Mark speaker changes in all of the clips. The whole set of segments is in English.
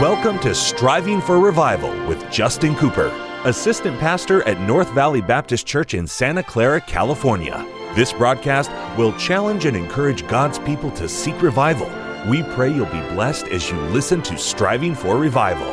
Speaker 1: Welcome to Striving for Revival with Justin Cooper, Assistant Pastor at North Valley Baptist Church in Santa Clara, California. This broadcast will challenge and encourage God's people to seek revival. We pray you'll be blessed as you listen to Striving for Revival.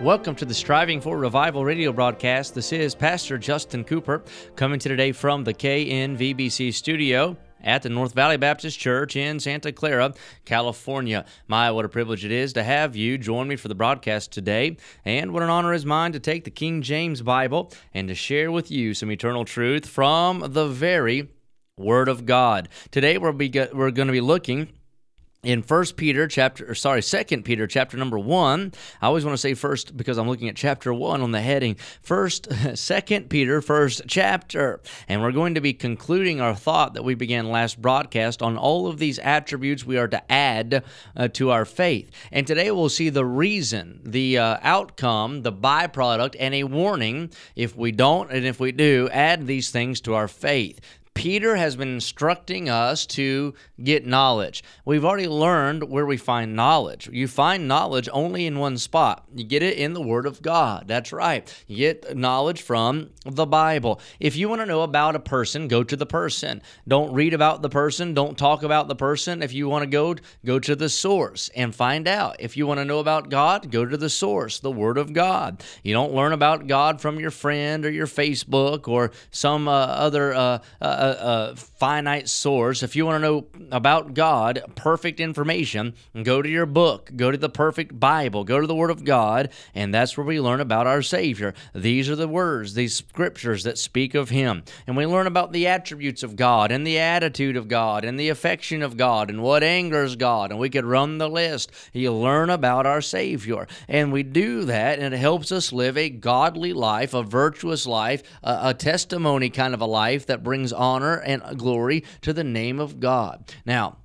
Speaker 2: Welcome to the Striving for Revival radio broadcast. This is Pastor Justin Cooper coming to today from the KNVBC studio at the North Valley Baptist Church in Santa Clara, California. My, what a privilege it is to have you join me for the broadcast today. And what an honor is mine to take the King James Bible and to share with you some eternal truth from the very Word of God. Today we'll be, we're going to be looking in first peter chapter or sorry second peter chapter number one. I always want to say first because i'm looking at chapter one on the heading first second peter first chapter. And we're going to be concluding our thought that we began last broadcast on all of these attributes we are to add uh, to our faith. And today we'll see the reason the uh, outcome the byproduct and a warning if we don't and if we do add these things to our faith Peter has been instructing us to get knowledge. We've already learned where we find knowledge. You find knowledge only in one spot. You get it in the Word of God. That's right. You get knowledge from the Bible. If you want to know about a person, go to the person. Don't read about the person. Don't talk about the person. If you want to go, go to the source and find out. If you want to know about God, go to the source, the Word of God. You don't learn about God from your friend or your Facebook or some uh, other. Uh, uh, a, a finite source. If you want to know about God, perfect information, go to your book, go to the perfect Bible, go to the Word of God, and that's where we learn about our Savior. These are the words, these scriptures that speak of Him. And we learn about the attributes of God and the attitude of God and the affection of God and what angers God. And we could run the list. You learn about our Savior. And we do that, and it helps us live a godly life, a virtuous life, a, a testimony kind of a life that brings on honor and glory to the name of God. Now,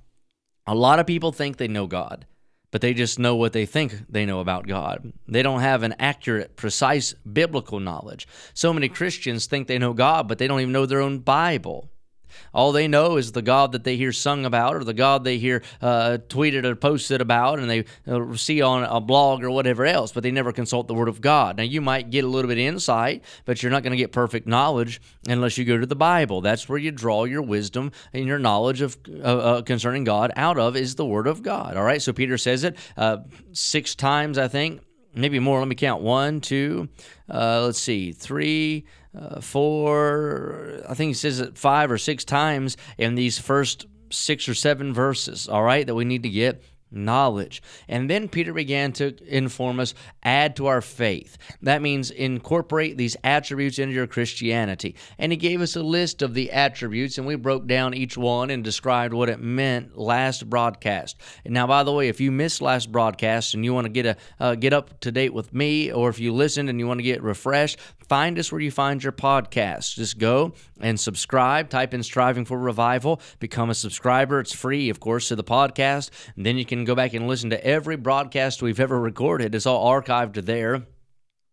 Speaker 2: a lot of people think they know God, but they just know what they think they know about God. They don't have an accurate, precise biblical knowledge. So many Christians think they know God, but they don't even know their own Bible. All they know is the God that they hear sung about or the God they hear uh, tweeted or posted about and they uh, see on a blog or whatever else, but they never consult the Word of God. Now, you might get a little bit of insight, but you're not going to get perfect knowledge unless you go to the Bible. That's where you draw your wisdom and your knowledge of uh, uh concerning God out of is the Word of God. All right, so Peter says it uh, six times, I think maybe more. Let me count. One, two, let's see, three, uh, four, I think he says it five or six times in these first six or seven verses, all right, that we need to get knowledge. And then Peter began to inform us add to our faith. That means incorporate these attributes into your Christianity. And he gave us a list of the attributes, and we broke down each one and described what it meant last broadcast. And now, by the way, if you missed last broadcast and you want to get a uh, get up to date with me, or if you listened and you want to get refreshed, find us where you find your podcast. Just go and subscribe. Type in "Striving for Revival." Become a subscriber. It's free, of course, to the podcast. And then you can go back and listen to every broadcast we've ever recorded. It's all archived there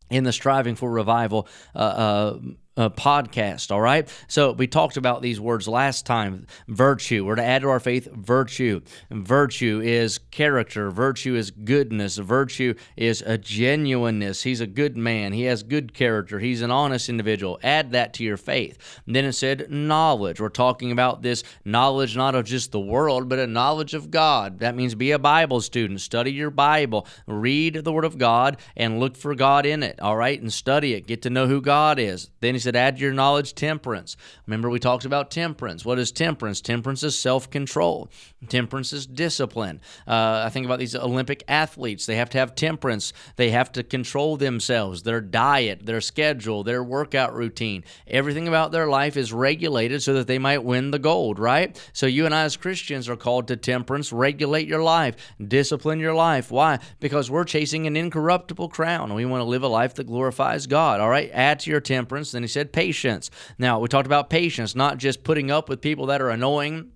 Speaker 2: in the Striving for Revival uh, uh, uh, podcast. All right. So we talked about these words last time. Virtue. We're to add to our faith virtue. Virtue is character. Virtue is goodness. Virtue is a genuineness. He's a good man. He has good character. He's an honest individual. Add that to your faith. And then it said knowledge. We're talking about this knowledge not of just the world, but a knowledge of God. That means be a Bible student. Study your Bible. Read the Word of God and look for God in it. All right. And study it. Get to know who God is. Then he said, add to your knowledge temperance. Remember, we talked about temperance. What is temperance? Temperance is self control, temperance is discipline. Uh, I think about these Olympic athletes. They have to have temperance, they have to control themselves, their diet, their schedule, their workout routine. Everything about their life is regulated so that they might win the gold, right? So, you and I as Christians are called to temperance, regulate your life, discipline your life. Why? Because we're chasing an incorruptible crown. We want to live a life that glorifies God, all right? Add to your temperance. Then he said, patience. Now, we talked about patience, not just putting up with people that are annoying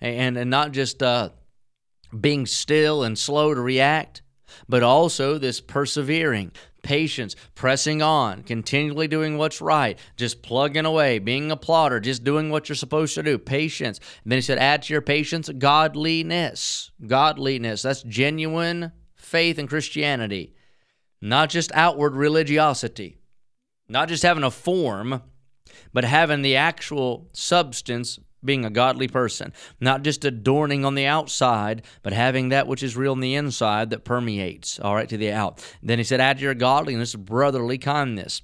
Speaker 2: and, and not just uh, being still and slow to react, but also this persevering, patience, pressing on, continually doing what's right, just plugging away, being a plotter, just doing what you're supposed to do. Patience. And then he said, add to your patience godliness. Godliness. That's genuine faith in Christianity, not just outward religiosity, not just having a form, but having the actual substance being a godly person, not just adorning on the outside, but having that which is real on the inside that permeates, all right, to the out. Then he said, add to your godliness brotherly kindness.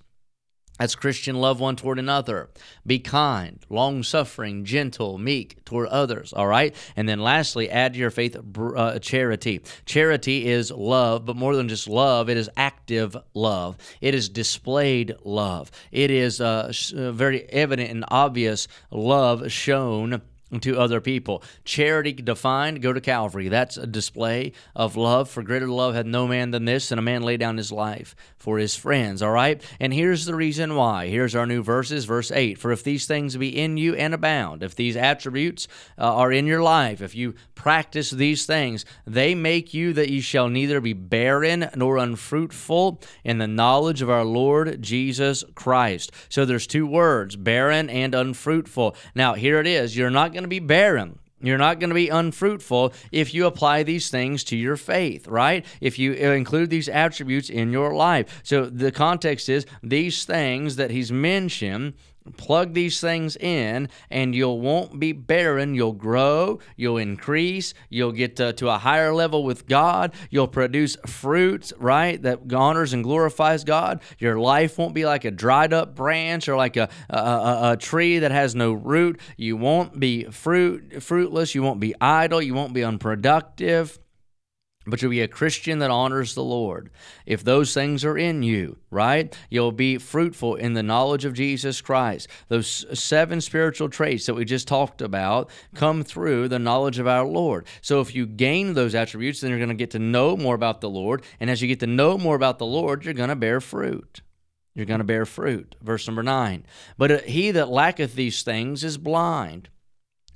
Speaker 2: That's Christian love one toward another. Be kind, long suffering, gentle, meek toward others. All right. And then lastly, add to your faith uh, charity. Charity is love, but more than just love, it is active love. It is displayed love. It is uh, uh very evident and obvious love shown to other people. Charity defined, go to Calvary. That's a display of love. For greater love had no man than this, and a man lay down his life for his friends. All right? And here's the reason why. Here's our new verses, verse 8. For if these things be in you and abound, if these attributes uh, are in your life, if you practice these things, they make you that you shall neither be barren nor unfruitful in the knowledge of our Lord Jesus Christ. So there's two words, barren and unfruitful. Now, here it is. You're not going to be barren. You're not going to be unfruitful if you apply these things to your faith, right? If you uh, include these attributes in your life. So the context is these things that he's mentioned plug these things in and you won't be barren. You'll grow you'll increase you'll get to, to, a higher level with god. You'll produce fruits right that honors and glorifies god. Your life won't be like a dried up branch or like a, a, a, a tree that has no root. You won't be fruit fruitless. You won't be idle. You won't be unproductive but you'll be a Christian that honors the Lord. If those things are in you, right, you'll be fruitful in the knowledge of Jesus Christ. Those seven spiritual traits that we just talked about come through the knowledge of our Lord. So if you gain those attributes, then you're going to get to know more about the Lord. And as you get to know more about the Lord, you're going to bear fruit. You're going to bear fruit. Verse number nine. But he that lacketh these things is blind.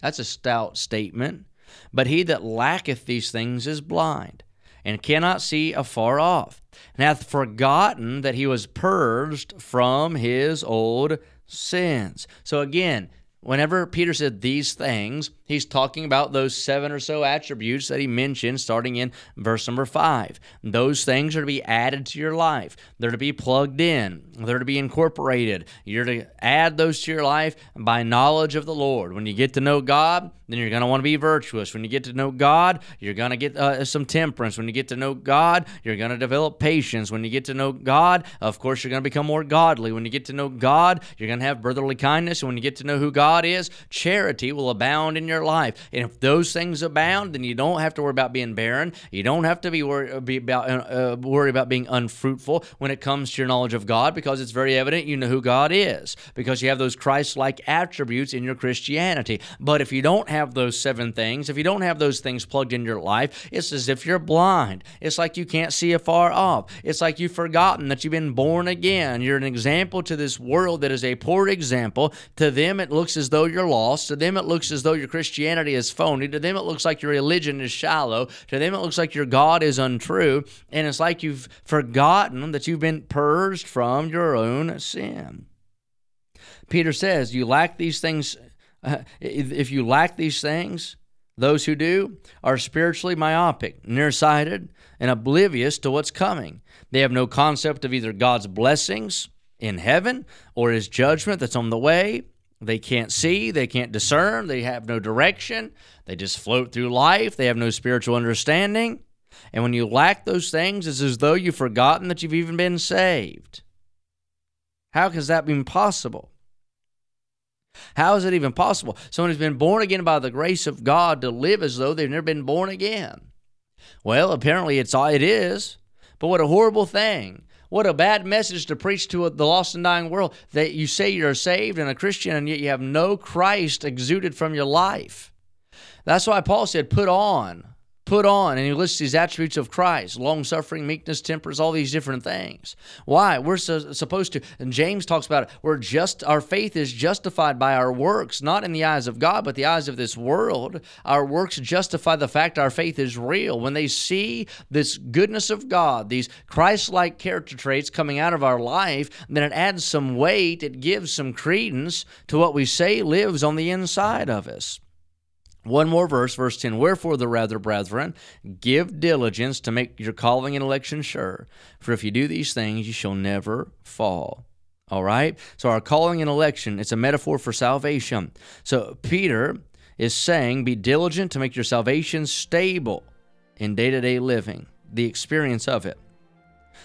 Speaker 2: That's a stout statement. But he that lacketh these things is blind, and cannot see afar off, and hath forgotten that he was purged from his old sins. So again, whenever Peter said these things, he's talking about those seven or so attributes that he mentioned starting in verse number five. Those things are to be added to your life, they're to be plugged in, they're to be incorporated. You're to add those to your life by knowledge of the Lord. When you get to know God, then you're going to want to be virtuous. When you get to know God, you're going to get uh, some temperance. When you get to know God, you're going to develop patience. When you get to know God, of course, you're going to become more godly. When you get to know God, you're going to have brotherly kindness. And when you get to know who God is, charity will abound in your life. And if those things abound, then you don't have to worry about being barren. You don't have to be, worry, be about, uh, uh, worry about being unfruitful when it comes to your knowledge of God because it's very evident you know who God is because you have those Christ like attributes in your Christianity. But if you don't have those seven things, if you don't have those things plugged in your life, it's as if you're blind. It's like you can't see afar off. It's like you've forgotten that you've been born again. You're an example to this world that is a poor example. To them, it looks as though you're lost. To them, it looks as though your Christianity is phony. To them, it looks like your religion is shallow. To them, it looks like your God is untrue. And it's like you've forgotten that you've been purged from your own sin. Peter says, You lack these things uh, if you lack these things, those who do are spiritually myopic, nearsighted, and oblivious to what's coming. They have no concept of either God's blessings in heaven or his judgment that's on the way. They can't see, they can't discern, they have no direction. They just float through life, they have no spiritual understanding. And when you lack those things, it's as though you've forgotten that you've even been saved. How has that been possible? How is it even possible? Someone who's been born again by the grace of God to live as though they've never been born again. Well, apparently it's all it is. But what a horrible thing. What a bad message to preach to the lost and dying world that you say you're saved and a Christian and yet you have no Christ exuded from your life. That's why Paul said, put on put on and he lists these attributes of christ long suffering meekness temperance all these different things. Why? We're so, supposed to and james talks about it we're just our faith is justified by our works not in the eyes of god but the eyes of this world. Our works justify the fact our faith is real. When they see this goodness of god these christ-like character traits coming out of our life then it adds some weight it gives some credence to what we say lives on the inside of us One more verse, verse 10 Wherefore, the rather, brethren, give diligence to make your calling and election sure. For if you do these things, you shall never fall. All right? So, our calling and election, it's a metaphor for salvation. So, Peter is saying, Be diligent to make your salvation stable in day to day living, the experience of it.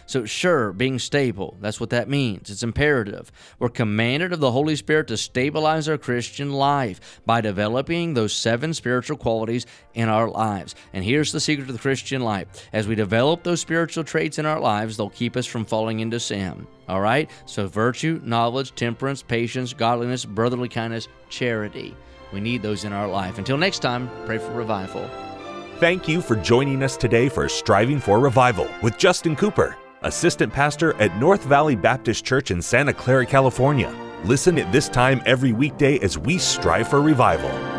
Speaker 2: So, sure, being stable, that's what that means. It's imperative. We're commanded of the Holy Spirit to stabilize our Christian life by developing those seven spiritual qualities in our lives. And here's the secret of the Christian life as we develop those spiritual traits in our lives, they'll keep us from falling into sin. All right? So, virtue, knowledge, temperance, patience, godliness, brotherly kindness, charity. We need those in our life. Until next time, pray for revival.
Speaker 1: Thank you for joining us today for Striving for Revival with Justin Cooper assistant pastor at North Valley Baptist Church in Santa Clara, California. Listen at this time every weekday as we strive for revival.